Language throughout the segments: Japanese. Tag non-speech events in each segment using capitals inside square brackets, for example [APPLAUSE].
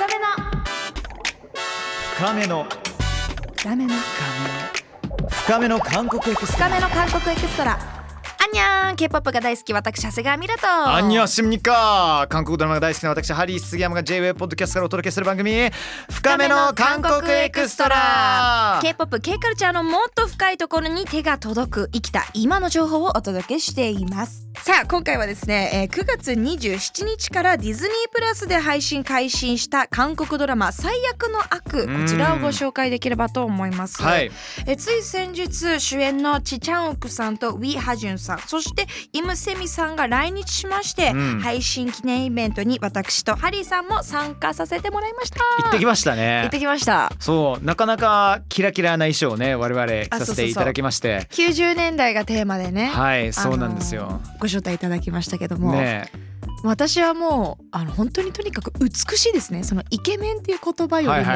深めの。深めの。深めの。深めの。韓国エクストラ。深めの韓国エクストラアンニャン K-POP が大好き私長谷川ミラとアンニョシムニカ韓国ドラマが大好きな私ハリー杉山が J-WAVE ポッドキャストからお届けする番組深めの韓国エクストラ K-POP、K カルチャーのもっと深いところに手が届く生きた今の情報をお届けしています。さあ今回はですね、えー9月27日からディズニープラスで配信開始した韓国ドラマ最悪の悪こちらをご紹介できればと思います、はい。えーつい先日主演のチ・チャンウクさんとウィ・ハジュンさんそしてイム・セミさんが来日しまして、うん。配信記念イベントに私とハリーさんも参加させてもらいました。行ってきました行ねってきました。そうなかなかキラキラな衣装をね我々させていただきまして。90年代がテーマでね。はいそうなんですよ、ご招待いただきましたけども、ね私はもうあの本当にとにかく美しいですね。そのイケメンっていう言葉よりも、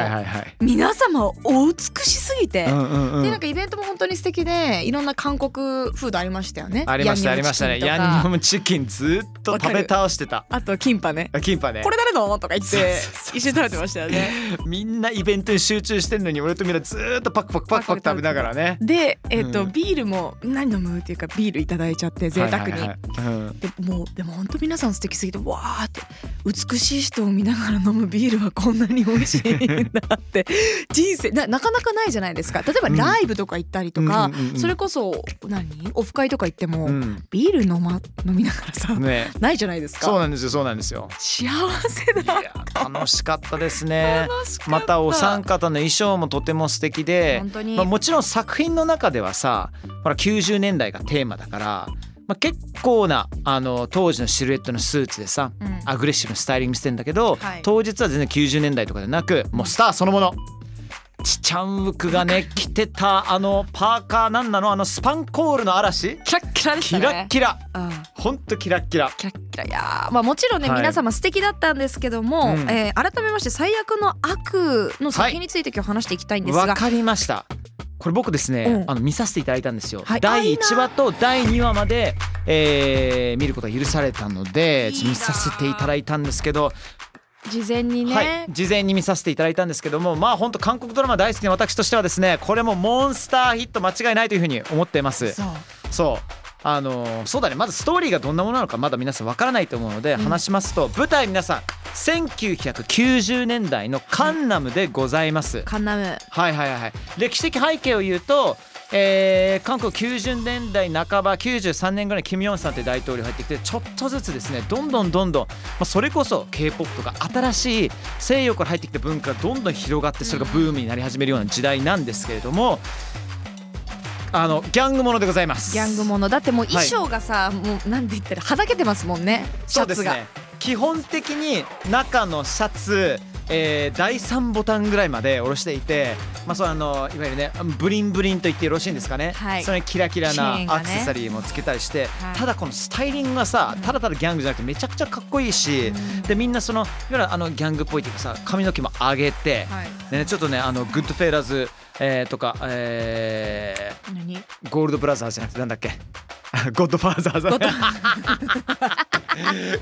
皆様お美しすぎて、でなんかイベントも本当に素敵でいろんな韓国フードありましたよね。ありましたありましたね。ヤンニョムムチキンずっと食べ倒してた。あとキンパね。あキンパね。これ誰の？とか言って一緒に食べてましたよね。みんなイベントに集中してんのに俺とミラずーっとパクパクパクパク食べながらね。でえっ、と、うん。ビールも何飲む？っていうかビールいただいちゃって贅沢に、はいはいはい。うん。でもうでも本当皆さん素敵すぎてわーって美しい人を見ながら飲むビールはこんなに美味しいんだって [LAUGHS] 人生ななかなかないじゃないですか。例えばうん。ライブとか行ったりとか、それこそ何？オフ会とか行っても、うん。ビール飲,、ま、飲みながらさ、ね。ないじゃないですか。そうなんですよそうなんですよ。幸せだ楽しかったですね。またお三方の衣装もとても素敵で本当に、まあ、もちろん作品の中ではさほら90年代がテーマだから、まあ、結構なあの当時のシルエットのスーツでさうん。アグレッシブなスタイリングしてんだけど、はい。当日は全然90年代とかでなくもうスターそのもの。チチャンウクがね着てたあのパーカーなんなのあのスパンコールの嵐。キラッキラでしたキねラッキラ。うん。ほんとキラッキラ。キラッキラ。いやーまあもちろんね、はい皆様素敵だったんですけども、うん。えー改めまして最悪の悪の作品について今日話していきたいんですが、わかりましたこれ僕ですね、うん。あの見させていただいたんですよ、はい。第あいいな。1話と第2話まで、えー見ることが許されたので見させていただいたんですけど、事前にね、はい、事前に見させていただいたんですけどもまあ本当韓国ドラマ大好きな私としてはですねこれもモンスターヒット間違いないというふうに思っています。そう。あのーそうだね。まずストーリーがどんなものなのかまだ皆さんわからないと思うのでうん。話しますと、舞台皆さん1990年代のカンナムでございます、カンナム。はいはいはい歴史的背景を言うと、えー韓国90年代半ば93年ぐらいにキム・ヨンさんって大統領入ってきてちょっとずつですねどんどんどんどん、まあ、それこそ k p o p とか新しい西洋から入ってきた文化がどんどん広がってそれがブームになり始めるような時代なんですけれどもあのギャングものでございます。ギャングもの。だってもう衣装がさ、もうなんて言ったらはだけてますもんねシャツが、そうですね基本的に中のシャツ、えー第3ボタンぐらいまで下ろしていて、まあ、そうあのいわゆるね bling bling と言ってよろしいんですかね、はい。それにキラキラなアクセサリーもつけたりして、はい。ただこのスタイリングがさただただギャングじゃなくてめちゃくちゃかっこいいし、うん。でみんなそのいわゆるあのギャングっぽいっていうかさ髪の毛も上げて、はい。でね、ちょっとねあのグッドフェイラーズ、えーとか、え何？ーゴールドブラザーズじゃなくてなんだっけ？[LAUGHS] ゴッドファーザーズ。[LAUGHS]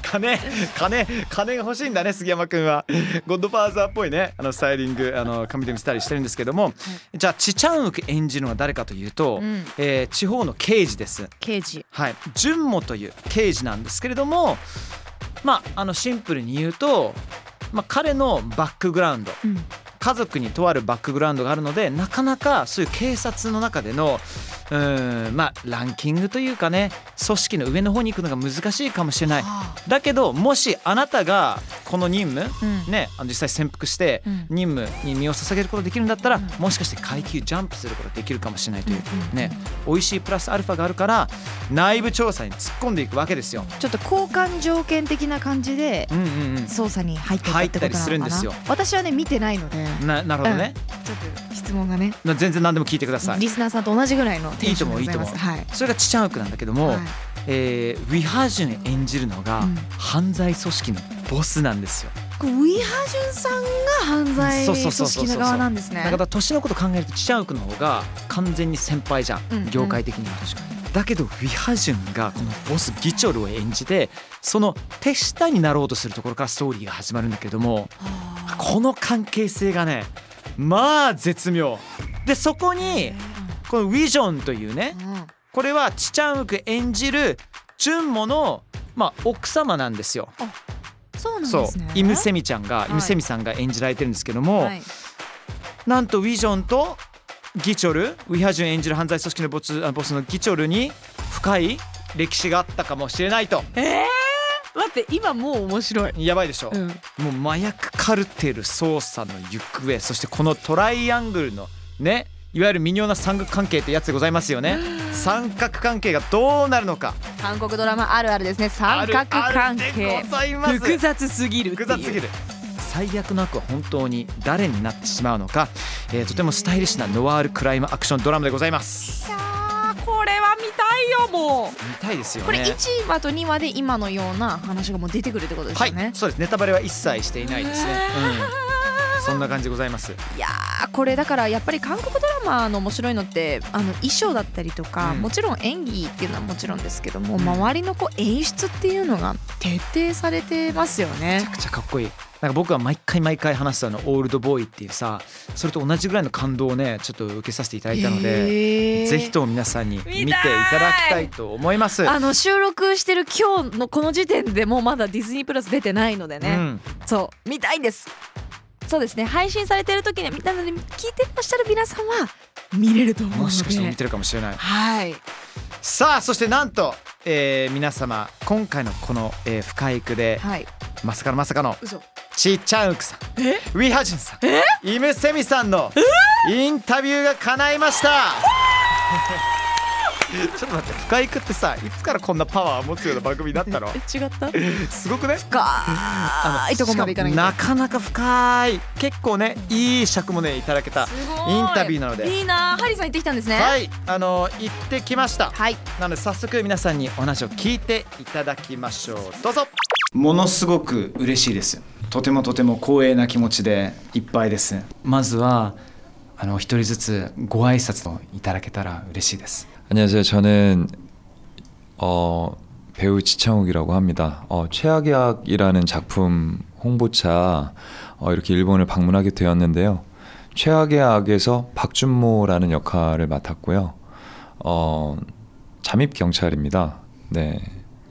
金金金が欲しいんだね杉山くんは。ゴッドファーザーっぽいねあのスタイリングあの髪で見せたりしてるんですけども、じゃあチチャンウク演じるのは誰かというと、うん。えー地方の刑事です。刑事。はい。純モという刑事なんですけれどもまああのシンプルに言うと、まあ、彼のバックグラウンド。うん家族にとあるバックグラウンドがあるのでなかなかそういう警察の中でのうーんまあランキングというかね組織の上の方に行くのが難しいかもしれない。はだけどもしあなたがこの任務あうん。ね、あの実際潜伏してうん。任務に身を捧げることができるんだったら、うん。もしかして階級ジャンプすることができるかもしれないという、うんね美味しいプラスアルファがあるから内部調査に突っ込んでいくわけですよ。ちょっと交換条件的な感じで捜査に入っていったりするんですよ。私はね見てないので。ななるほどね、ちょっと質問がね。な全然何でも聞いてください。リスナーさんと同じぐらいのテンションでございいいとはい。それがチチャンウクなんだけども、はい。えーウィハジュン演じるのがうん犯罪組織のボスなんですよ。こうウィハジュンさんが犯罪組織の側なんですね。だから年のこと考えるとチチャンウクの方が完全に先輩じゃん、うん業界的には。だけどウィハジュンがこのボスギチョルを演じてその手下になろうとするところからストーリーが始まるんだけれどもはこの関係性がねまあ絶妙。でそこにこのウィジョンというねうん。これはチチャンウク演じるチュンモのまあ奥様なんですよ。そうなんですね。イムセミちゃんが、い。イムセミさんが演じられてるんですけども、はい。なんとウィジョンとギチョルウィハジュン演じる犯罪組織のボスあボスのギチョルに深い歴史があったかもしれないと。えー、待って今もう面白い、やばいでしょ、うん、もう麻薬カルテル捜査の行方そしてこのトライアングルのねいわゆる微妙な三角関係ってやつでございますよね。三角関係がどうなるのか。韓国ドラマあるあるですね。三角関あるあるで係ございます。複雑すぎる複雑すぎる。最悪の悪は本当に誰になってしまうのか、えーとてもスタイリッシュなノワールクライムアクションドラマでございます。いやーこれは見たいよもう。見たいですよこれね1話と2話で今のような話がもう出てくるってことですはいよね、そうです。ネタバレは一切していないですね、うん、そんな感じでございます。いやーこれだからやっぱり韓国ドラマの面白いのってあの衣装だったりとか、うん。もちろん演技っていうのはもちろんですけども周りのこう演出っていうのが徹底されてますよね。めちゃ。くちゃかっこいい。なんか僕は毎回毎回話したのオールドボーイっていうさそれと同じぐらいの感動をねちょっと受けさせていただいたので、ぜひとも皆さんに見てい見たいただきたいと思います。あの収録してる今日のこの時点でもうまだディズニープラス出てないのでね、うん、そう見たいんですそうですね。配信されてる時にはなので聞いてらっしゃる皆さんは見れると思うので。もしかして見てるかもしれない。はい。さあそしてなんと、えー皆様今回のこの、えー深い句ではい。まさかのまさかの嘘。ちっちゃんうくさんえ？ウィハジュンさんイムセミさんのインタビューが叶いました [LAUGHS] ちょっと待って深い句ってさいつからこんなパワーを持つような番組になったの？[LAUGHS] え違った？すごくね深いとこまでいかないなかなか深い結構ねいい尺もねいただけたインタビューなので。いいな。ハリーさん行ってきたんですね。はい。あの行ってきました。はい。なので早速皆さんにお話を聞いていただきましょう。どうぞ。ものすごく嬉しいです。とてもとても光栄な気持ちでいっぱいです。まずはあの一人ずつご挨拶をいただけたら嬉しいです 안녕하세요. 저는 어, 배우 지창욱이라고 합니다. 어, 최악의 악이라는 작품 홍보차 어, 이렇게 일본을 방문하게 되었는데요. 최악의 악에서 박준모라는 역할을 맡았고요. 어, 잠입 경찰입니다. 네,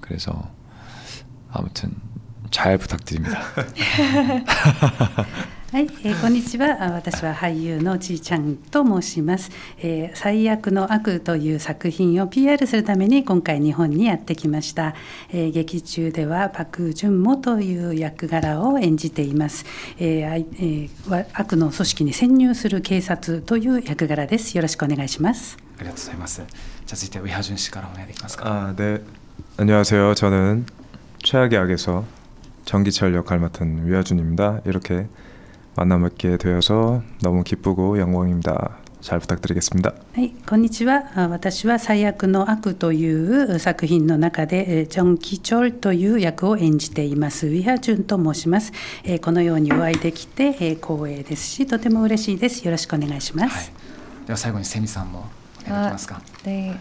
그래서 아무튼 잘 부탁드립니다. [LAUGHS] はい、えーこんにちは。あ私は俳優のちーちゃんと申します、えー最悪の悪という作品を PR するために今回日本にやってきました。えー劇中ではパク・ジュンモという役柄を演じています。えーあいえーわ悪の組織に潜入する警察という役柄です。よろしくお願いします。ありがとうございますじゃあ続いてウィハジュン氏からお願いできますか 아, 네. 안녕하세요. 저는 최악의 악에서 전기철 역할 맡은 위아준입니다. 이렇게 만나 뵙게 되어서 너무 기쁘고 영광입니 다. 잘 부탁드리겠습니 다. はい、こんにちは。私は最悪の悪という作品の中でジョン・キチョルという役を演じています。ウィハジュンと申します。このようにお会いできて光栄ですし、とても嬉しいです。よろしくお願いします。では最後にセミさんもお願いしますか。ね、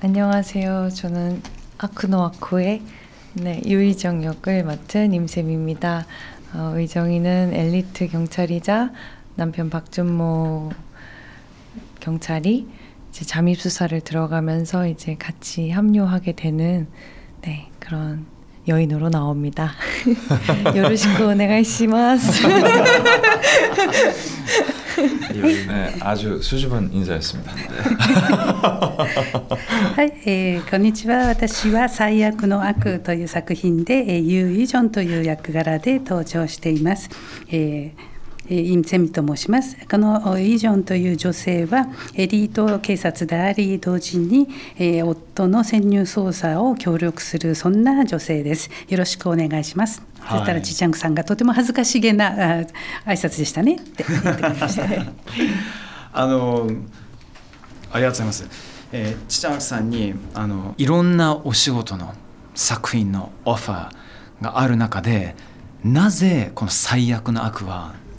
안녕하세 요。 저는아크노아크의 네, 유이정 역을 맡은 임쌤입니 다. 어, 의정이는 엘리트 경찰이자 남편 박준모 경찰이 이제 잠입 수사를 들어가면서 이제 같이 합류하게 되는 네, 그런 여인으로 나옵니다. [LAUGHS] 요로시코 오네가이시마스. [LAUGHS] 네, 아주 수줍은 인사였습니 다. [LAUGHS] 네, こんにちは。私は最悪の悪という作品で、ユーイジョンという役柄で登場しています。えーイン・セミと申します。このイ・ジョンという女性はエリート警察であり、同時に、えー夫の潜入捜査を協力するそんな女性です。よろしくお願いします。はいそしたらちちゃんさんがとても恥ずかしげなあ挨拶でしたねって言ってくれました。[LAUGHS] あのありがとうございます。えー、ちちゃんさんにあのいろんなお仕事の作品のオファーがある中でなぜこの最悪の悪は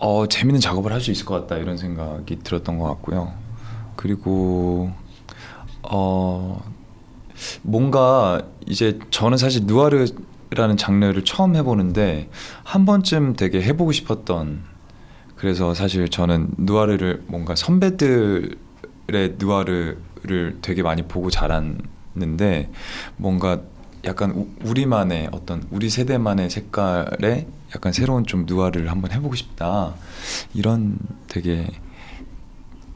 어, 재밌는 작업을 할 수 있을 것 같다 이런 생각이 들었던 것 같고요. 그리고 어 뭔가 이제 저는 사실 누아르라는 장르를 처음 해보는데 한 번쯤 되게 해보고 싶었던 그래서 사실 저는 누아르를 뭔가 선배들의 누아르를 되게 많이 보고 자랐는데 뭔가 약간 우, 우리만의 어떤 우리 세대만의 색깔의 약간 새로운 좀 누아르를 한번 해보고 싶다 이런 되게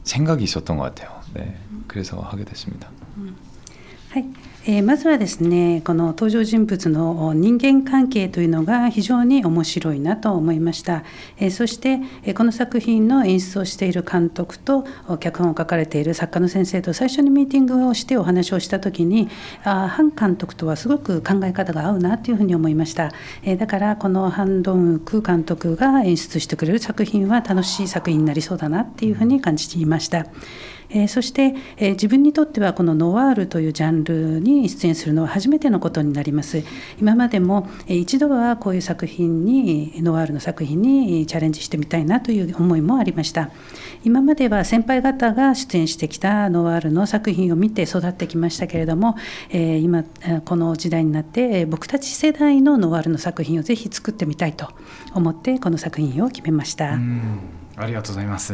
생각이 있었던 것 같아요. 네, 그래서 하게 됐습니다. はい、えーまずはですねこの登場人物の人間関係というのが非常に面白いなと思いました、えーそしてえこの作品の演出をしている監督とお脚本を書かれている作家の先生と最初にミーティングをしてお話をした時にあハン監督とはすごく考え方が合うなというふうに思いました、えーだからこのハン・ドンウク監督が演出してくれる作品は楽しい作品になりそうだなっていうふうに感じていました。えそして、え自分にとってはこのノワールというジャンルに出演するのは初めてのことになります。今までも、えー一度はこういう作品にノワールの作品にチャレンジしてみたいなという思いもありました。今までは先輩方が出演してきたノワールの作品を見て育ってきましたけれども、え今この時代になって僕たち世代のノワールの作品をぜひ作ってみたいと思ってこの作品を決めました。ありがとうございます。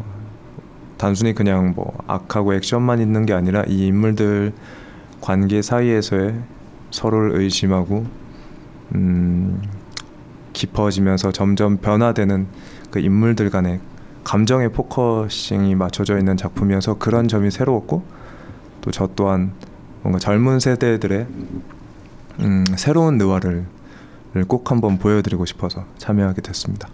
단순히 그냥 뭐 악하고 액션만 있는 게 아니라 이 인물들 관계 사이에서의 서로를 의심하고 음, 깊어지면서 점점 변화되는 그 인물들 간의 감정의 포커싱이 맞춰져 있는 작품이어서 그런 점이 새로웠고 또 저 또한 뭔가 젊은 세대들의 음, 새로운 느와를 꼭 한번 보여드리고 싶어서 참여하게 됐습니다.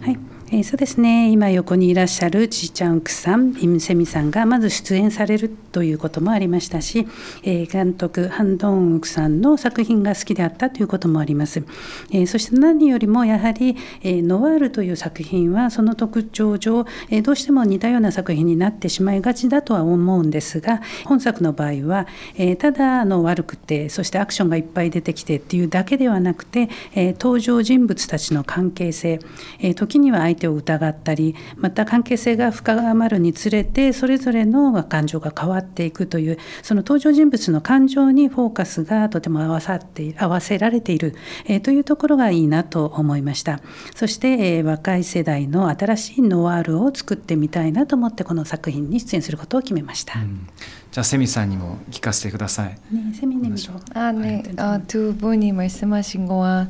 はい、えーそうですね。今横にいらっしゃるジーチャンクさん、イムセミさんがまず出演されるということもありましたし、えー監督ハン・ドンウクさんの作品が好きであったということもあります、えーそして何よりもやはり、えノワールという作品はその特徴上、えどうしても似たような作品になってしまいがちだとは思うんですが本作の場合は、えただの悪くてそしてアクションがいっぱい出てきてっていうだけではなくて、え登場人物たちの関係性、え時には相手を疑ったりまた関係性が深まるにつれてそれぞれの感情が変わっていくというその登場人物の感情にフォーカスがとても合わさって合わせられている、えーというところがいいなと思いましたそして、えー若い世代の新しいノワールを作ってみたいなと思ってこの作品に出演することを決めました。じゃあセミさんにも聞かせてください 네, 세미님도 아, 네. 아, 두 분이 말씀하신 거와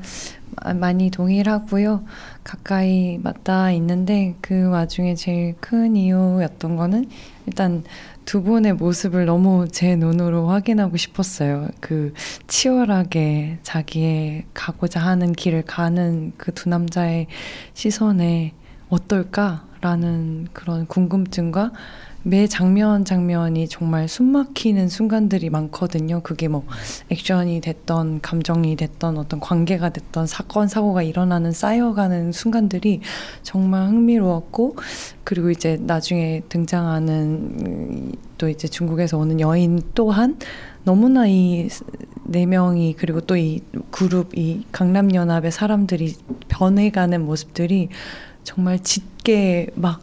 마- 많이 동일하고요. 가까이 맞닿아 있는데 그 와중에 제일 큰 이유였던 거는 일단 두 분의 모습을 너무 제 눈으로 확인하고 싶었어요. 그 치열하게 자기의 가고자 하는 길을 가는 그 두 남자의 시선에 어떨까라는 그런 궁금증과 매 장면 장면이 정말 숨막히는 순간들이 많거든요. 그게 뭐 액션이 됐던 감정이 됐던 어떤 관계가 됐던 사건 사고가 일어나는 쌓여가는 순간들이 정말 흥미로웠고 그리고 이제 나중에 등장하는 음, 또 이제 중국에서 오는 여인 또한 너무나 이 네 명이 그리고 또 이 그룹 이 강남 연합의 사람들이 변해가는 모습들이 정말 짙게 막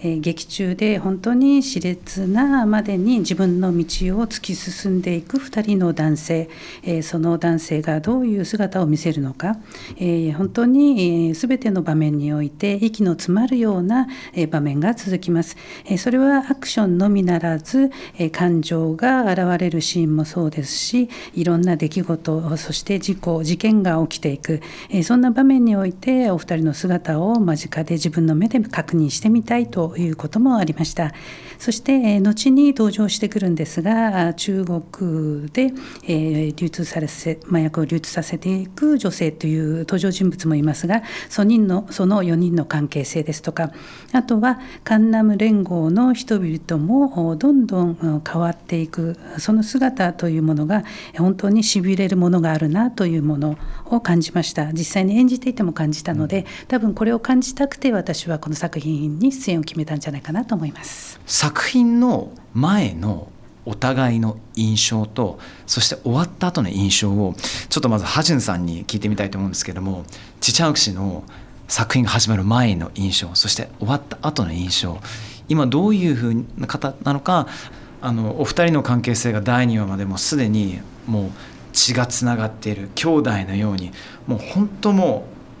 えー劇中で本当に熾烈なまでに自分の道を突き進んでいく2人の男性、えーその男性がどういう姿を見せるのか、えー本当に、えー、全ての場面において息の詰まるような、え場面が続きます、えそれはアクションのみならず、え感情が現れるシーンもそうですしいろんな出来事そして事故事件が起きていく、えそんな場面においてお二人の姿を間近で自分の目で確認してみたいとということもありました。そして、えー後に登場してくるんですが中国で、えー流通されせ麻薬を流通させていく女性という登場人物もいますがその人のその4人の関係性ですとかあとはカンナム連合の人々もおどんどん変わっていくその姿というものが本当にしびれるものがあるなというものを感じました実際に演じていても感じたので多分これを感じたくて私はこの作品に出演を決めたんじゃないかなと思います。作品の前のお互いの印象とそして終わった後の印象をちょっとまずハジュンさんに聞いてみたいと思うんですけどもチチャウク氏の作品が始まる前の印象そして終わった後の印象今どういうふうな方なのかあのお二人の関係性が第2話までもすでにもう血がつながっている兄弟のようにもう本当もう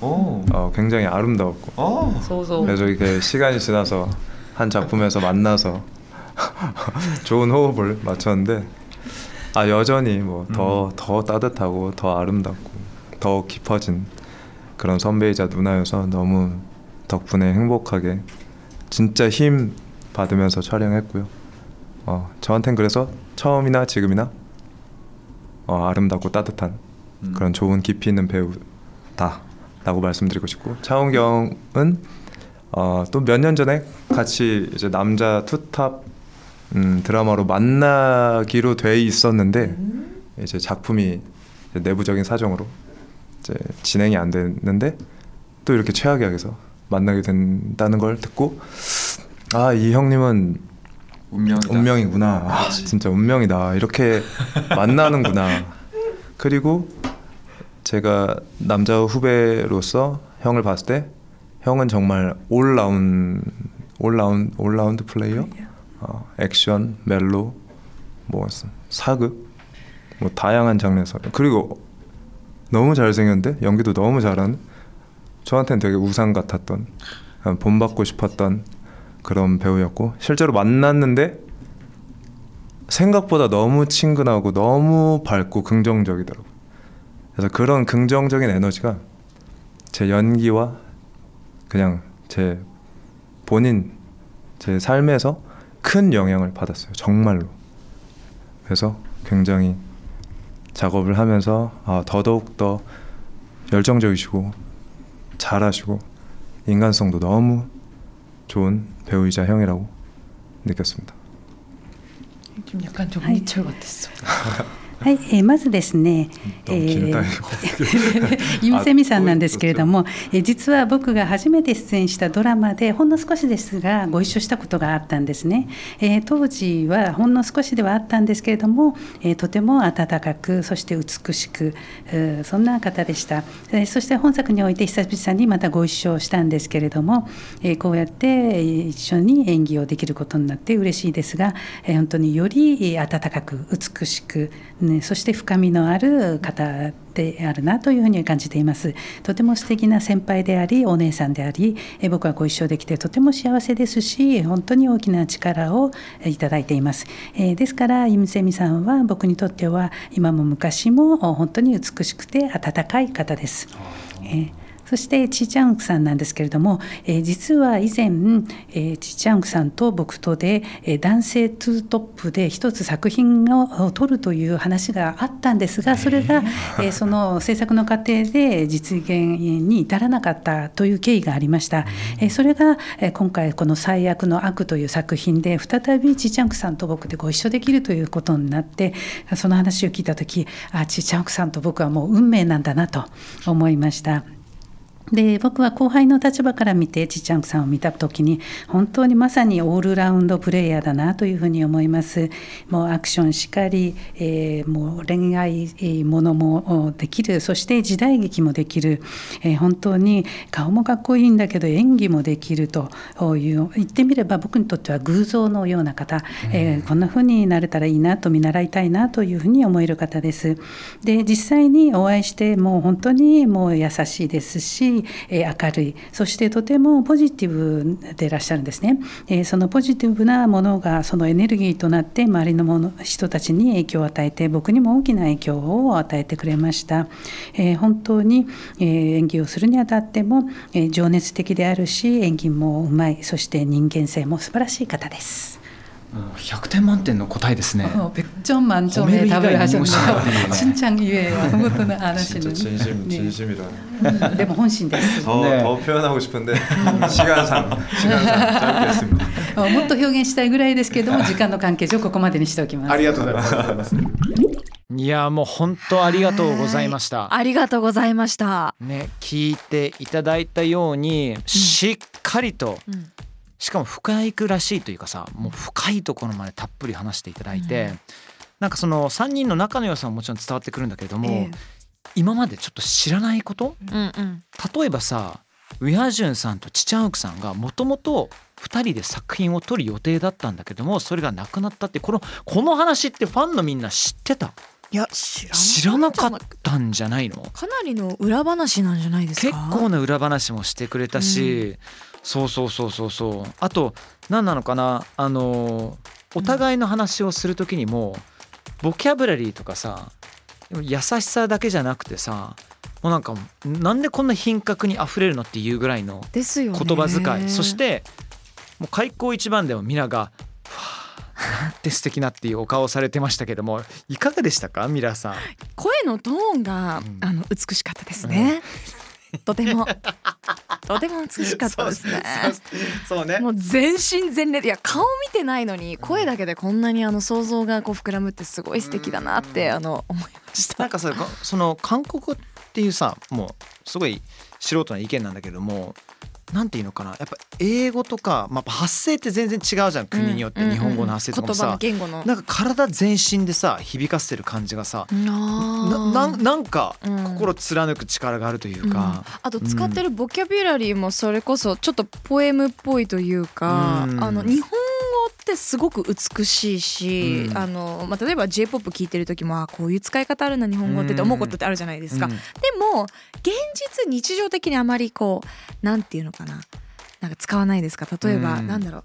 오. 어, 굉장히 아름다웠고. 그래서 이렇게 시간이 지나서 한 작품에서 만나서 [LAUGHS] 좋은 호흡을 맞췄는데 아 여전히 뭐 더더 따뜻하고 더 아름답고 더 깊어진 그런 선배이자 누나여서 너무 덕분에 행복하게 진짜 힘 받으면서 촬영했고요. 어 저한텐 그래서 처음이나 지금이나 어, 아름답고 따뜻한 음. 그런 좋은 깊이 있는 배우다 라고 말씀드리고 싶고 차은경은 어, 또 몇 년 전에 같이 이제 남자 투탑 음, 드라마로 만나기로 돼 있었는데 이제 작품이 이제 내부적인 사정으로 이제 진행이 안 됐는데 또 이렇게 최악약에서 만나게 된다는 걸 듣고 아 이 형님은 운명이다. 운명이구나. 아, 진짜 운명이다. 이렇게 [LAUGHS] 만나는구나. 그리고 제가 남자 후배로서 형을 봤을 때 형은 정말 올라운 올라운 올라운드 플레이어, 어, 액션, 멜로, 뭐 사극, 뭐 다양한 장르에서. 그리고 너무 잘생겼는데 연기도 너무 잘하는 저한테는 되게 우상 같았던 본받고 싶었던 그런 배우였고 실제로 만났는데 생각보다 너무 친근하고 너무 밝고 긍정적이더라고요. 그래서 그런 긍정적인 에너지가 제 연기와 그냥 제 본인 제 삶에서 큰 영향을 받았어요. 정말로. 그래서 굉장히 작업을 하면서 아, 더더욱 더 열정적이시고 잘하시고 인간성도 너무 좋은 배우이자 형이라고 느꼈습니다. 좀 약간 정리철 같았어. [LAUGHS] はい、えーまずですね、えー、イム [LAUGHS] セミさんなんですけれども、えー実は僕が初めて出演したドラマでほんの少しですがご一緒したことがあったんですね、えー当時はほんの少しではあったんですけれども、えーとても温かくそして美しくそんな方でした、えーそして本作において久々にまたご一緒したんですけれども、えーこうやってえー一緒に演技をできることになって嬉しいですが、えー本当によりえー温かく美しく、ね、そして深みのある方であるなというふうに感じています。とても素敵な先輩でありお姉さんでありえー僕はご一緒できてとても幸せですし本当に大きな力をえーいただいています、えーですからイムセミさんは僕にとっては今も昔も本当に美しくて温かい方です、えーそしてチチャンクさんなんですけれども、えー実は以前、えーチチャンクさんと僕とで、えー男性ツートップで一つ作品を撮るという話があったんですがそれが、えーその制作の過程で実現に至らなかったという経緯がありました。えーそれが、えー今回この「最悪の悪」という作品で再びチチャンクさんと僕でご一緒できるということになってその話を聞いた時あチチャンクさんと僕はもう運命なんだなと思いました。で僕は後輩の立場から見てちっちゃんさんを見た時に本当にまさにオールラウンドプレイヤーだなというふうに思います。もうアクションしかり、えーもう恋愛えーものもおできる。そして時代劇もできる、えー本当に顔もかっこいいんだけど演技もできると。いう言ってみれば僕にとっては偶像のような方、えーこんなふうになれたらいいなと見習いたいなというふうに思える方です。で実際にお会いしてもう本当にもう優しいですし、えー明るいそしてとてもポジティブでいらっしゃるんですね、えーそのポジティブなものがそのエネルギーとなって周りのもの人たちに影響を与えて僕にも大きな影響を与えてくれました、えー本当に、えー演技をするにあたっても、えー情熱的であるし演技もうまいそして人間性も素晴らしい方です。100点満点の答えですね 100점 만점에 답을 하셨네요. 칭찬 이외에 아무것도 안 하시는. 진짜 진심 네. 진심이라. 음, 네, 뭐 혼신です. 더, [LAUGHS] 네. 더 표현하고 싶은데 시간상 시간상 짧게 했습니다. もっと表現したいぐらいですけども時間の関係上ここまでにしておきます。ありがとうございます。いやもう本当ありがとうございました。ありがとうございました。ね聞いていただいたようにしっかりと、うん しかも深いくらしいというかさもう深いところまでたっぷり話していただいて、うん。なんかその3人の仲の良さももちろん伝わってくるんだけれども、ええ。今までちょっと知らないこと？うんうん。例えばさウィアジュンさんとチチャンウクさんがもともと2人で作品を撮る予定だったんだけどもそれがなくなったってこのこの話ってファンのみんな知ってた？いや知らなかった。んじゃないの？かなりの裏話なんじゃないです結か。構な裏話もしてくれたし、そうそうそうそうそうあと何なのかな？あのお互いの話をする時にも、ボキャブラリーとかさ優しさだけじゃなくてさもうなんかなんでこんな品格にあふれるのっていうぐらいのですよね。言葉遣いそしてもう開口一番でも皆が「ふわあなんて素敵な」っていうお顔をされてましたけどもいかがでしたか？ミラさん。声のトーンが、うんあの美しかったですね。とても。とても美しかったですね。そうね。もう全身全霊。いや顔見てないのに声だけでこんなにあの想像がこう膨らむってすごい素敵だなってあの思いました。なんかさこその韓国語っていうさもうすごい素人な意見なんだけどもなんていうのかな。やっぱ英語とか、まあ、発声って全然違うじゃん。国によって、うん日本語の発声とかもさ、言語の。なんか体全身でさ響かせてる感じがさななんかうん。心貫く力があるというか、あと使ってるボキャビュラリーもそれこそちょっとポエムっぽいというか、うん。あの日本語ってすごく美しいし、うん。あのまあ、例えば j p o p 聞いてる時もあこういう使い方あるな日本語ってって思うことってあるじゃないですか。うん。でも現実日常的にあまりこうなんていうのかななんか使わないですか。例えば、うん。なんだろう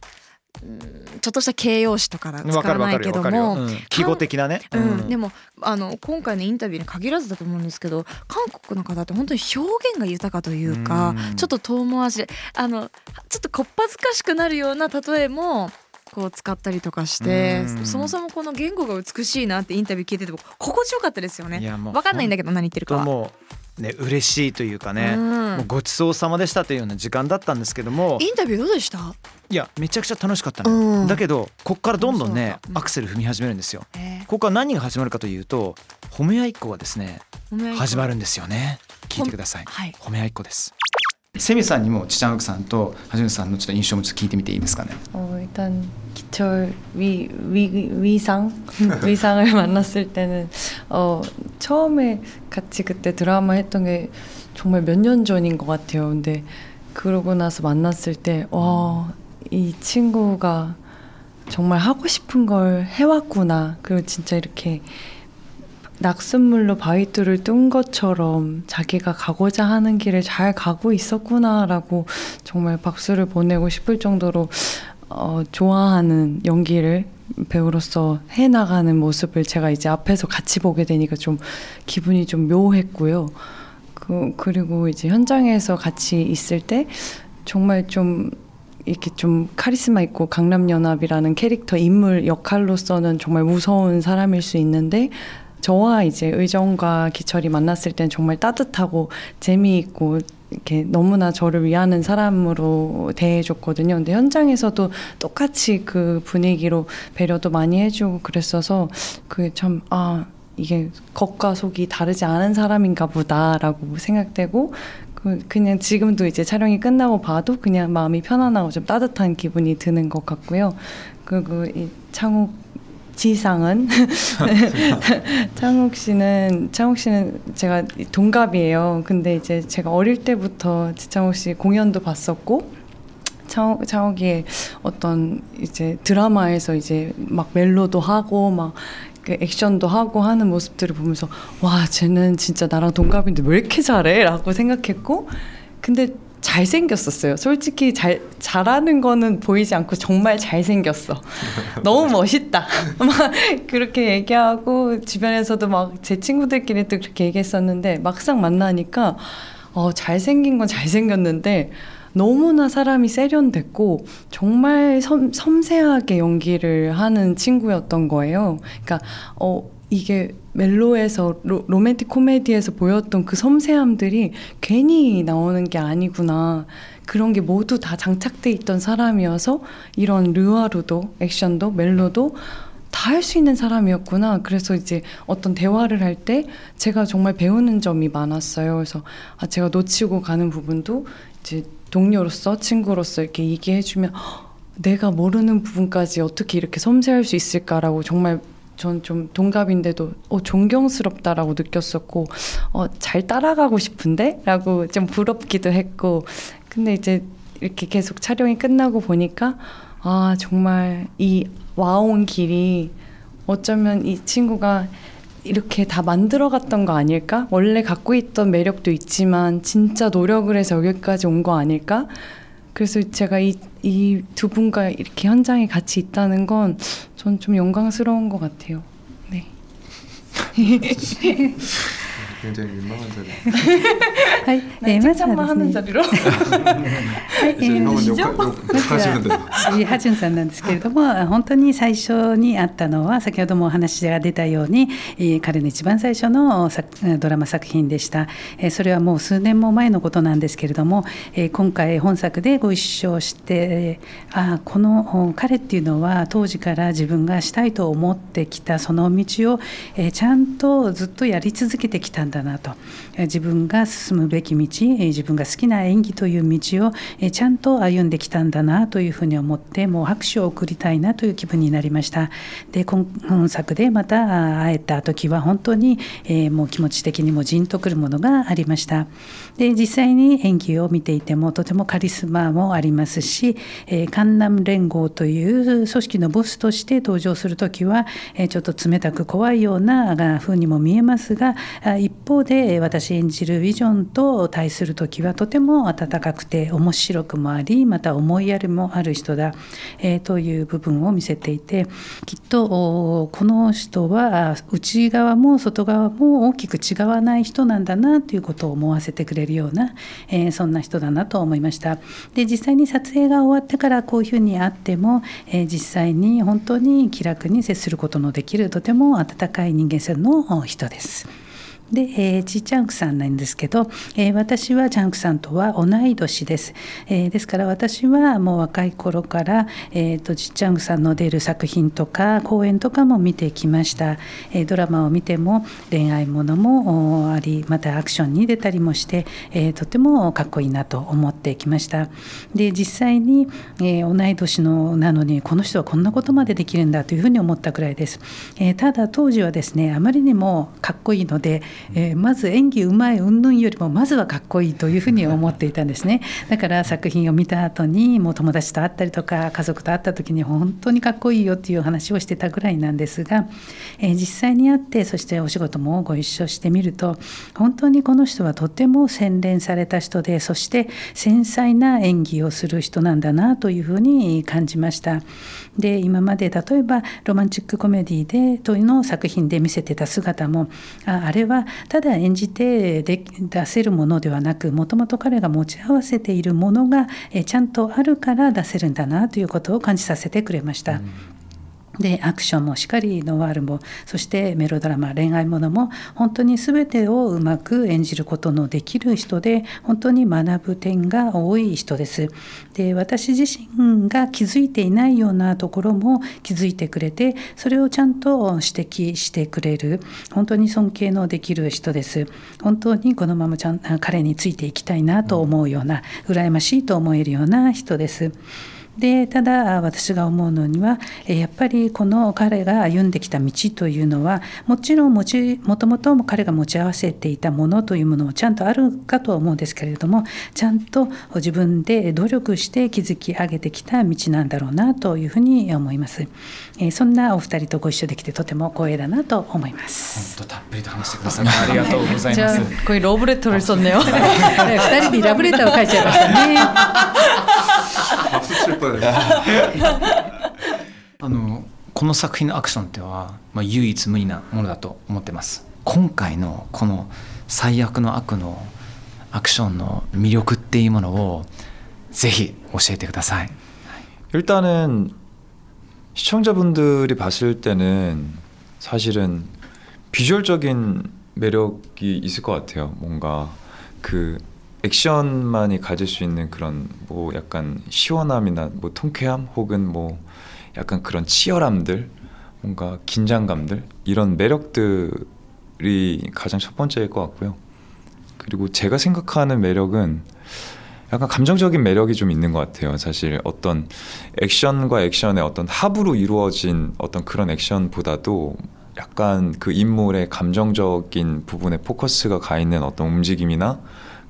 うんちょっとした形容詞とか使わないけども、うん。記号的なね、うん、でもあの今回のインタビューに限らずだと思うんですけど韓国の方って本当に表現が豊かというかうん。ちょっと遠回しであのちょっとこっぱずかしくなるような例えもこう使ったりとかしてうん。そもそもこの言語が美しいなってインタビュー聞いてても心地よかったですよね。いやもうわかんないんだけど何言ってるかは。ともうね嬉しいというかね、うん。もうごちそうさまでしたというような時間だったんですけどもインタビューどうでした？いやめちゃくちゃ楽しかったの、うん。だけどこっからどんどんねそうん。アクセル踏み始めるんですよ。え。ここから何が始まるかというと褒め合いっ子がですねー始まるんですよね。聞いてください。はい。褒め合いっ子です セミさんにもチチャンウクさんとハジュンさんのちょっと印象もちょっと聞いてみていいですかね 어, 일단 기철 위, 위, 위상 [LAUGHS] 위상을 만났을 때는 어, 처음에 같이 그때 드라마 했던 게 정말 몇 년 전인 것 같아요. 근데 그러고 나서 만났을 때 와, 이 친구가 정말 하고 싶은 걸 해왔구나. 그리고 진짜 이렇게 낙숫물로 바위돌을 뜬 것처럼 자기가 가고자 하는 길을 잘 가고 있었구나라고 정말 박수를 보내고 싶을 정도로 어, 좋아하는 연기를 배우로서 해 나가는 모습을 제가 이제 앞에서 같이 보게 되니까 좀 기분이 좀 묘했고요. 그 그리고 이제 현장에서 같이 있을 때 정말 좀 이렇게 좀 카리스마 있고 강남연합이라는 캐릭터 인물 역할로서는 정말 무서운 사람일 수 있는데 저와 이제 의정과 기철이 만났을 땐 정말 따뜻하고 재미있고 이렇게 너무나 저를 위하는 사람으로 대해줬거든요. 근데 현장에서도 똑같이 그 분위기로 배려도 많이 해주고 그랬어서 그게 참, 아, 이게 겉과 속이 다르지 않은 사람인가 보다라고 생각되고 그 그냥 지금도 이제 촬영이 끝나고 봐도 그냥 마음이 편안하고 좀 따뜻한 기분이 드는 것 같고요. 그리고 이 창욱 지상은 [LAUGHS] 창욱 씨는 창욱 씨는 제가 동갑이에요. 근데 이제 제가 어릴 때부터 지창욱 씨 공연도 봤었고 창욱 창욱이 어떤 이제 드라마에서 이제 막 멜로도 하고 막 그 액션도 하고 하는 모습들을 보면서 와 쟤는 진짜 나랑 동갑인데 왜 이렇게 잘해?라고 생각했고 근데 잘생겼었어요. 솔직히 잘 잘하는 거는 보이지 않고 정말 잘생겼어. 너무 멋있다. [LAUGHS] 막 그렇게 얘기하고 주변에서도 막 제 친구들끼리 도 그렇게 얘기했었는데 막상 만나니까 어 잘생긴 건 잘생겼는데 너무나 사람이 세련됐고 정말 섬, 섬세하게 연기를 하는 친구였던 거예요. 그러니까 어 이게 멜로에서 로, 로맨틱 코미디에서 보였던 그 섬세함들이 괜히 나오는 게 아니구나. 그런 게 모두 다 장착돼 있던 사람이어서 이런 르와르도 액션도 멜로도 다 할 수 있는 사람이었구나. 그래서 이제 어떤 대화를 할 때 제가 정말 배우는 점이 많았어요. 그래서 아 제가 놓치고 가는 부분도 이제 동료로서 친구로서 이렇게 얘기해 주면 내가 모르는 부분까지 어떻게 이렇게 섬세할 수 있을까라고 정말 전 좀 동갑인데도 어, 존경스럽다라고 느꼈었고 어, 잘 따라가고 싶은데라고 좀 부럽기도 했고 근데 이제 이렇게 계속 촬영이 끝나고 보니까 아 정말 이 와온 길이 어쩌면 이 친구가 이렇게 다 만들어갔던 거 아닐까? 원래 갖고 있던 매력도 있지만 진짜 노력을 해서 여기까지 온 거 아닐까? 그래서 제가 이 이 두 분과 이렇게 현장에 같이 있다는 건 전 좀 영광스러운 것 같아요. 네. [LAUGHS] 굉장히 민망한 자 리. [LAUGHS] 네, 하, 준 [LAUGHS] [LAUGHS] さんなんですけれども、本当に最初にあったのは先ほどもお話が出たように、彼の一番最初のドラマ作品でした。それはもう数年も前のことなんですけれども、今回本作でご一緒して、ああこの彼っていうのは当時から自分がしたいと思ってきたその道をちゃんとずっとやり続けてきたんだ。だなと、自分が進むべき道、自分が好きな演技という道を、ちゃんと歩んできたんだなというふうに思ってもう拍手を送りたいなという気分になりました。で今作でまた会えた時は本当に、えもう気持ち的にもじんとくるものがありました。で実際に演技を見ていてもとてもカリスマもありますし、えー、カンナム連合という組織のボスとして登場する時は、えちょっと冷たく怖いようなあ風にも見えますが一方で私演じるビジョンと対する時はとても温かくて面白くもありまた思いやりもある人だ、えーという部分を見せていてきっとこの人は内側も外側も大きく違わない人なんだなということを思わせてくれるような、えーそんな人だなと思いましたで実際に撮影が終わってからこういうふうにあっても、えー実際に本当に気楽に接することのできるとても温かい人間性の人です。で、えー、チーチャンクさんなんですけど、えー私はチャンクさんとは同い年です。えーですから私はもう若い頃から、えー、とチーチャンクさんの出る作品とか公演とかも見てきました。えードラマを見ても恋愛ものもあり、またアクションに出たりもして、えーとてもかっこいいなと思ってきました。で、実際に、えー同い年のなのにこの人はこんなことまでできるんだというふうに思ったくらいです。えーただ当時はですね、あまりにもかっこいいので、えーまず演技うまい云々よりもまずはかっこいいというふうに思っていたんですね。[LAUGHS] だから作品を見た後にもう友達と会ったりとか家族と会った時に本当にかっこいいよっていう話をしてたぐらいなんですが、えー実際に会ってそしてお仕事もご一緒してみると本当にこの人はとても洗練された人でそして繊細な演技をする人なんだなというふうに感じましたで今まで例えばロマンチックコメディでというのを作品で見せてた姿もああれはただ演じてで出せるものではなくもともと彼が持ち合わせているものがちゃんとあるから出せるんだなということを感じさせてくれました。うんでアクションもしっかりノワールもそしてメロドラマ恋愛ものも本当に全てをうまく演じることのできる人で本当に学ぶ点が多い人です。で私自身が気づいていないようなところも気づいてくれてそれをちゃんと指摘してくれる本当に尊敬のできる人です。本当にこのままちゃん彼についていきたいなと思うような羨ましいと思えるような人です。でただ私が思うのにはやっぱりこの彼が歩んできた道というのはもちろんもともと彼が持ち合わせていたものというものもちゃんとあるかと思うんですけれどもちゃんと自分で努力して築き上げてきた道なんだろうなというふうに思います。そんなお二人とご一緒できてとても光栄だなと思います。本当たっぷりと話してください。[LAUGHS] ありがとうございます。じゃこれローブレットルソンねよ。[LAUGHS] 二人でラブレターを書いちゃいましたね。あのこの作品のアクションっては、まあ、唯一無二なものだと思ってます今回のこの最悪の悪のアクションの魅力っていうものをぜひ教えてください。 일단은 시청자분들이 봤을 때는 사실은 비주얼적인 매력이 있을 것 같아요. 뭔가 그 액션만이 가질 수 있는 그런 뭐 약간 시원함이나 뭐 통쾌함 혹은 뭐 약간 그런 치열함들 뭔가 긴장감들 이런 매력들이 가장 첫 번째일 것 같고요. 그리고 제가 생각하는 매력은 약간 감정적인 매력이 좀 있는 것 같아요. 사실 어떤 액션과 액션의 어떤 합으로 이루어진 어떤 그런 액션보다도 약간 그 인물의 감정적인 부분에 포커스가 가 있는 어떤 움직임이나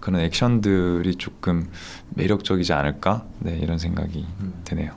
그런 액션들이 조금 매력적이지 않을까? 네, 이런 생각이 드네요.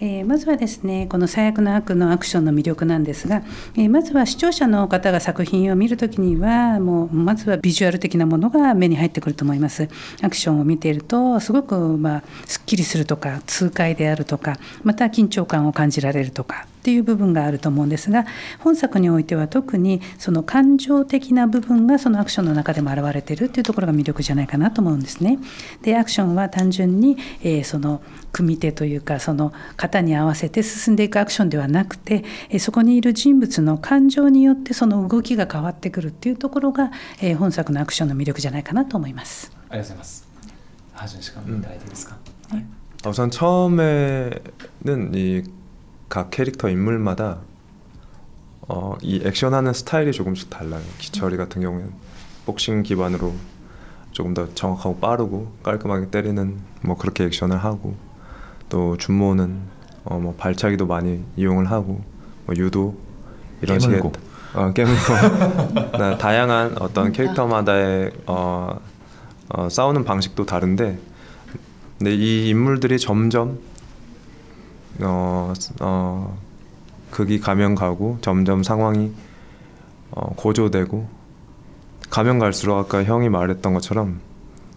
えー、まずはですねこの最悪の悪のアクションの魅力なんですが、えー、まずは視聴者の方が作品を見るときにはもうまずはビジュアル的なものが目に入ってくると思いますアクションを見ているとすごくまあすっきりするとか痛快であるとかまた緊張感を感じられるとか っていう部分があると思うんですが本作においては特にその感情的な部分がそのアクションの中でも現れているっていうところが魅力じゃないかなと思うんですね。でアクションは単純に、えー、その組手というかその型に合わせて進んでいくアクションではなくて、えー、そこにいる人物の感情によってその動きが変わってくるっていうところが、えー、本作のアクションの魅力じゃないかなと思います。ありがとうございます。하준 씨가 음. 네. 우선 처음에는 이 각 캐릭터 인물마다 어, 이 액션하는 스타일이 조금씩 달라요. 기철이 같은 경우에는 복싱 기반으로 조금 더 정확하고 빠르고 깔끔하게 때리는 뭐 그렇게 액션을 하고 또 준모는 어, 뭐 발차기도 많이 이용을 하고 뭐 유도 이런 식의 어, 깨물고. [LAUGHS] 다양한 어떤 캐릭터마다의 어, 어, 싸우는 방식도 다른데 근데 이 인물들이 점점 어, 어, 극이 가면 가고 점점 상황이 어, 고조되고 가면 갈수록 아까 형이 말했던 것처럼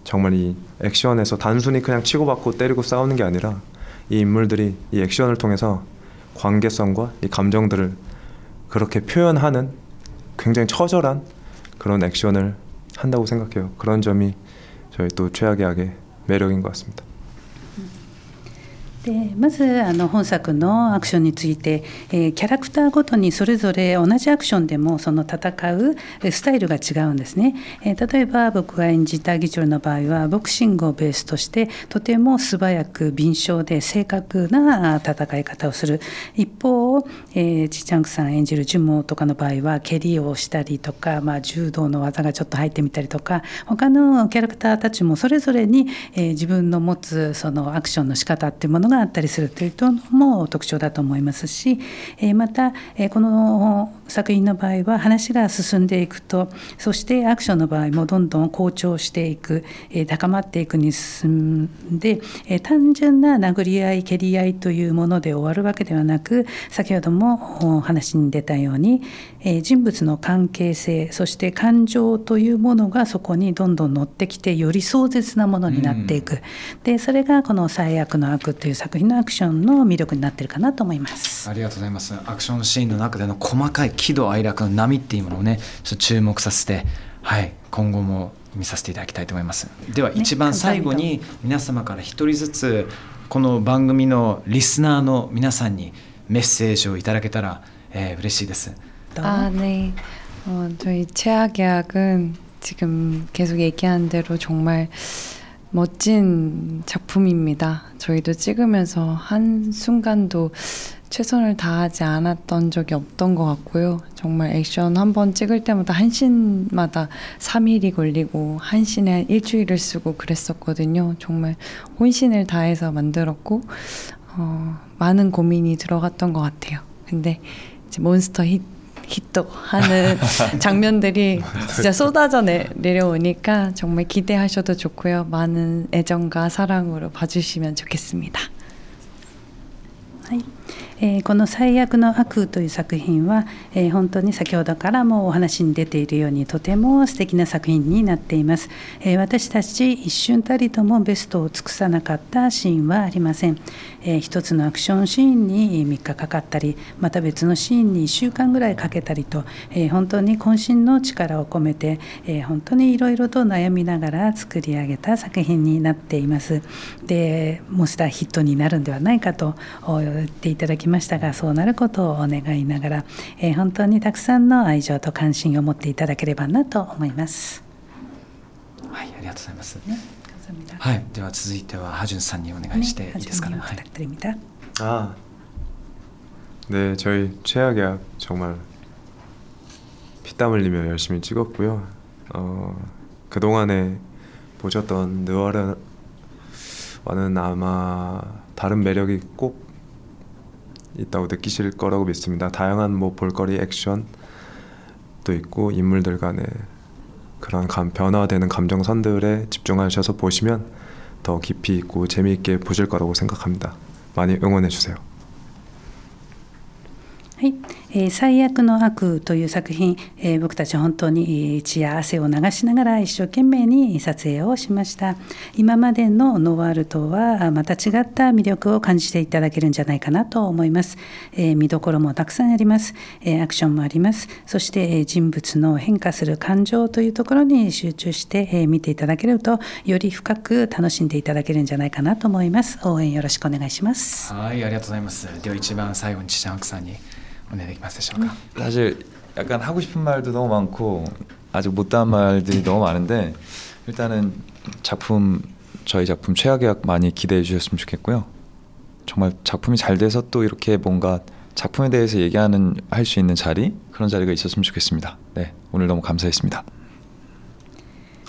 정말 이 액션에서 단순히 그냥 치고받고 때리고 싸우는 게 아니라 이 인물들이 이 액션을 통해서 관계성과 이 감정들을 그렇게 표현하는 굉장히 처절한 그런 액션을 한다고 생각해요. 그런 점이 저희 또 최악의 악의 매력인 것 같습니다. でまずあの本作のアクションについて、えー、キャラクターごとにそれぞれ同じアクションでもその戦うスタイルが違うんですね、えー、例えば僕が演じたギチョルの場合はボクシングをベースとしてとても素早く敏捷で正確な戦い方をする。一方、えー、チチャンクさん演じるジュモとかの場合は蹴りをしたりとか、まあ、柔道の技がちょっと入ってみたりとか他のキャラクターたちもそれぞれに、えー、自分の持つそのアクションの仕方っていうものががあったりするというのも特徴だと思いますしまたこの作品の場合は話が進んでいくとそしてアクションの場合もどんどん好調していく高まっていくに進んで単純な殴り合い蹴り合いというもので終わるわけではなく先ほども話に出たように人物の関係性そして感情というものがそこにどんどん乗ってきてより壮絶なものになっていく、でそれがこの「最悪の悪」という作品のアクションの魅力になってるかなと思います。ありがとうございます。アクションシーンの中での細かい喜怒哀楽の波っていうものをねちょっと注目させてはい今後も見させていただきたいと思います。では一番最後に皆様から一人ずつこの番組のリスナーの皆さんにメッセージをいただけたら、えー嬉しいです。 아, 네. 어, 저희 최악 계약은 지금 계속 얘기한 대로 정말 멋진 작품입니다. 저희도 찍으면서 한 순간도 최선을 다하지 않았던 적이 없던 것 같고요. 정말 액션 한 번 찍을 때마다 한 씬마다 3일이 걸리고 한한 일주일을 쓰고 그랬었거든요. 정말 혼신을 다해서 만들었고 어, 많은 고민이 들어갔던 것 같아요. 근데 몬스터 히, 히트 하는 [LAUGHS] 장면들이 진짜 쏟아져 내, 내려오니까 정말 기대하셔도 좋고요. 많은 애정과 사랑으로 봐주시면 좋겠습니다. えーこの「最悪の悪」という作品は、えー本当に先ほどからもお話に出ているようにとても素敵な作品になっています、えー私たち一瞬たりともベストを尽くさなかったシーンはありません、えー一つのアクションシーンに3日かかったりまた別のシーンに1週間ぐらいかけたりと、えー本当に渾身の力を込めて、えー本当にいろいろと悩みながら作り上げた作品になっています。でモンスターヒットになるんではないかと言っていただきましたがそうなることをお願いながら、えー本当にたくさんの愛情と関心を持っていただければなと思います。はい、ありがとうございます。 네, 감사합니다. はい、では続いてはハジュンさんにお願いしていいですかね。 네, はい 부탁드립니다. 아, 네, 저희 최악약 정말 피땀 흘리며 열심히 찍었고요. 어, 그 동안에 보셨던 느와르와는 아마 다른 매력이 꼭 있다고 느끼실 거라고 믿습니다. 다양한 뭐 볼거리 액션도 있고 인물들 간의 그런 감, 변화되는 감정선들에 집중하셔서 보시면 더 깊이 있고 재미있게 보실 거라고 생각합니다. 많이 응원해 주세요. はい、え最悪の悪という作品、え僕たち本当に血や汗を流しながら一生懸命に撮影をしました。今までのノワールとはまた違った魅力を感じていただけるんじゃないかなと思います、え見どころもたくさんあります、えアクションもあります。そしてえ人物の変化する感情というところに集中してえ見ていただけるとより深く楽しんでいただけるんじゃないかなと思います。応援よろしくお願いします。はい、ありがとうございます。では一番最後にチチャンクさんに お願いできますでしょうか。 사실 약간 하고 싶은 말도 너무 많고 아직 못다한 말들이 너무 많은데 일단은 작품 저희 작품 최악의 약 많이 기대해 주셨으면 좋겠고요. 정말 작품이 잘 돼서 또 이렇게 뭔가 작품에 대해서 얘기하는 할 수 있는 자리 그런 자리가 있었으면 좋겠습니다. 네 오늘 너무 감사했습니다.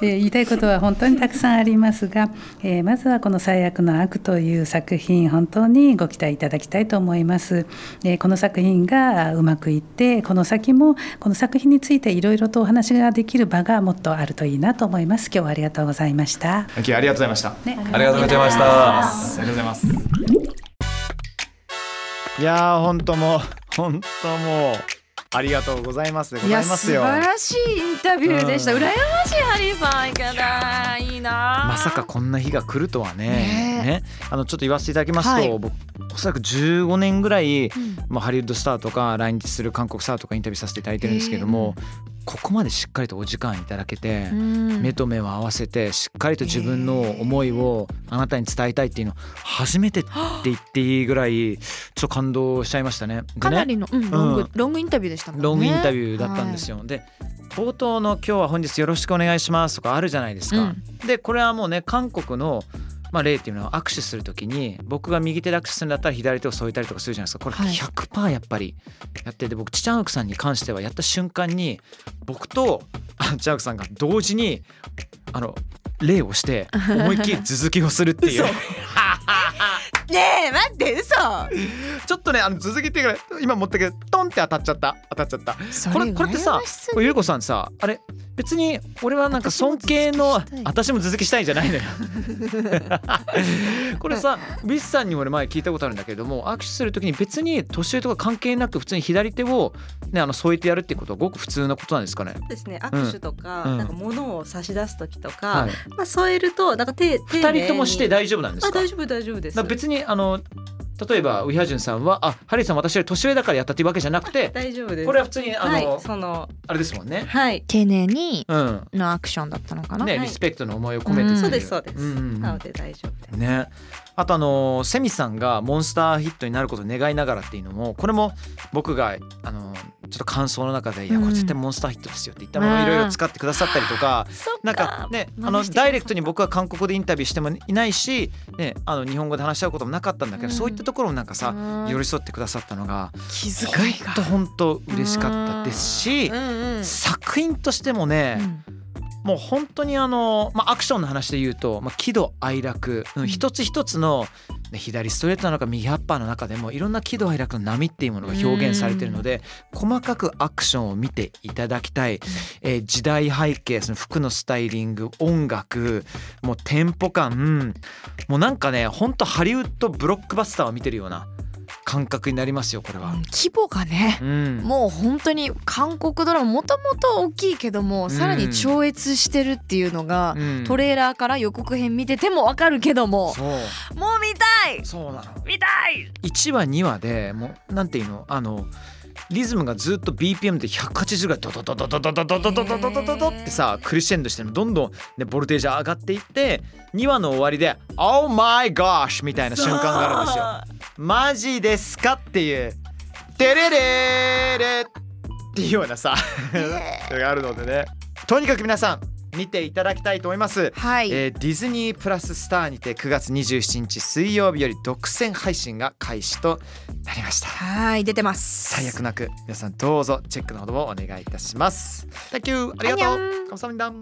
えー、言いたいことは本当にたくさんありますが、えー、まずはこの「最悪の悪」という作品本当にご期待いただきたいと思います。えー、この作品がうまくいってこの先もこの作品についていろいろとお話ができる場がもっとあるといいなと思います。今日はありがとうございました。今日ありがとうございました。ね、ありがとうございました。ありがとうございます。いや本当も本当も。ありがとうございますでございますよ。晴らしいインタビューでした、うん。羨ましいハリーさんいかだいいなまさかこんな日が来るとはね。ねえ。ね。あのちょっと言わせていただきますと、はい。僕おそらく15年ぐらい、ん。まあ、ハリウッドスターとか来日する韓国スターとかインタビューさせていただいてるんですけども、ここまでしっかりとお時間いただけて、うん。目と目を合わせてしっかりと自分の思いをあなたに伝えたいっていうの初めてって言っていいぐらいちょっと感動しちゃいましたね。でね。かなりの、うんロングうんロングインタビューでしたもんね。ロングインタビューだったんですよ。で冒頭の「今日は本日よろしくお願いします」とかあるじゃないですか。でこれはもうね韓国の、まあ、例っていうのは握手する時に僕が右手で握手するんだったら左手を添えたりとかするじゃないですか。これはい。100%やっぱりやってて僕チチャンウクさんに関してはやった瞬間に僕とあチャンウクさんが同時にあの礼をして思いっきり続きをするっていう。嘘。[LAUGHS] ねえ待って嘘。ちょっとねあの続きっていうか今持ったけどトンって当たっちゃった。当たっちゃった。これこれってさゆうこさんさあれ別に俺はなんか尊敬の私も続きしたい。んじゃないのよ。[LAUGHS] これさウィスさんにも俺前聞いたことあるんだけれども握手する時に別に年上とか関係なく普通に左手を、ね、あの添えてやるってことはごく普通なことなんですかね。そうですね。握手とか、うん。なんか物を差し出す時とか、はい。まあ添えるとなんか手手二人ともして大丈夫なんですか？あ大丈夫大丈夫です。別にあの例えばウヒャジュンさんはあハリーさん私より年上だからやったっていうわけじゃなくて大丈夫です。これは普通にあの、はいそのあれですもんね。はい。丁寧にうん。のアクションだったのかな、ね、はい。リスペクトの思いを込めてそうですそうです、んうんうん。なので大丈夫です。ね。あとあのセミさんがモンスターヒットになることを願いながらっていうのもこれも僕があのちょっと感想の中で「いやこれ絶対モンスターヒットですよ」って言ったものをいろいろ使ってくださったりとか。なんかねあのダイレクトに僕は韓国語でインタビューしてもいないし、ね、あの日本語で話し合うこともなかったんだけど、うん。そういったところもなんかさうん。寄り添ってくださったのが気遣いが。本当嬉しかったですしうんうん作品としてもね、もう本当にあの、まあ、アクションの話で言うと、まあ、喜怒哀楽、うん一つ一つの、ね、左ストレートなのか右ハッパーの中でもいろんな喜怒哀楽の波っていうものが表現されているので細かくアクションを見ていただきたい、えー時代背景その服のスタイリング音楽もうテンポ感もうなんかね本当ハリウッドブロックバスターを見てるような感覚になりますよこれは。規模がねうん。もう本当に韓国ドラマもともと大きいけども、ん。さらに超越してるっていうのが、うん。トレーラーから予告編見ててもわかるけどももう見たい！そうなの。見たい！1話2話でもうなんていうの？あのリズムがずっと BPM で180ぐらいドドドドドドドドドドドドドドドってさクリシェンドしてどんどん、ね、ボルテージ上がっていって2話の終わりで「Oh my gosh!」みたいな瞬間があるんですよ。マジですかっていう「テレレレ」っていうようなさ [LAUGHS] [LAUGHS] があるのでねとにかく皆さん見ていただきたいと思います、はい。えー、ディズニープラススターにて9月27日水曜日より独占配信が開始となりました。はい出てます。最悪なく皆さんどうぞチェックのほどもお願いいたします。Thank you ありがとう。감사합니 다。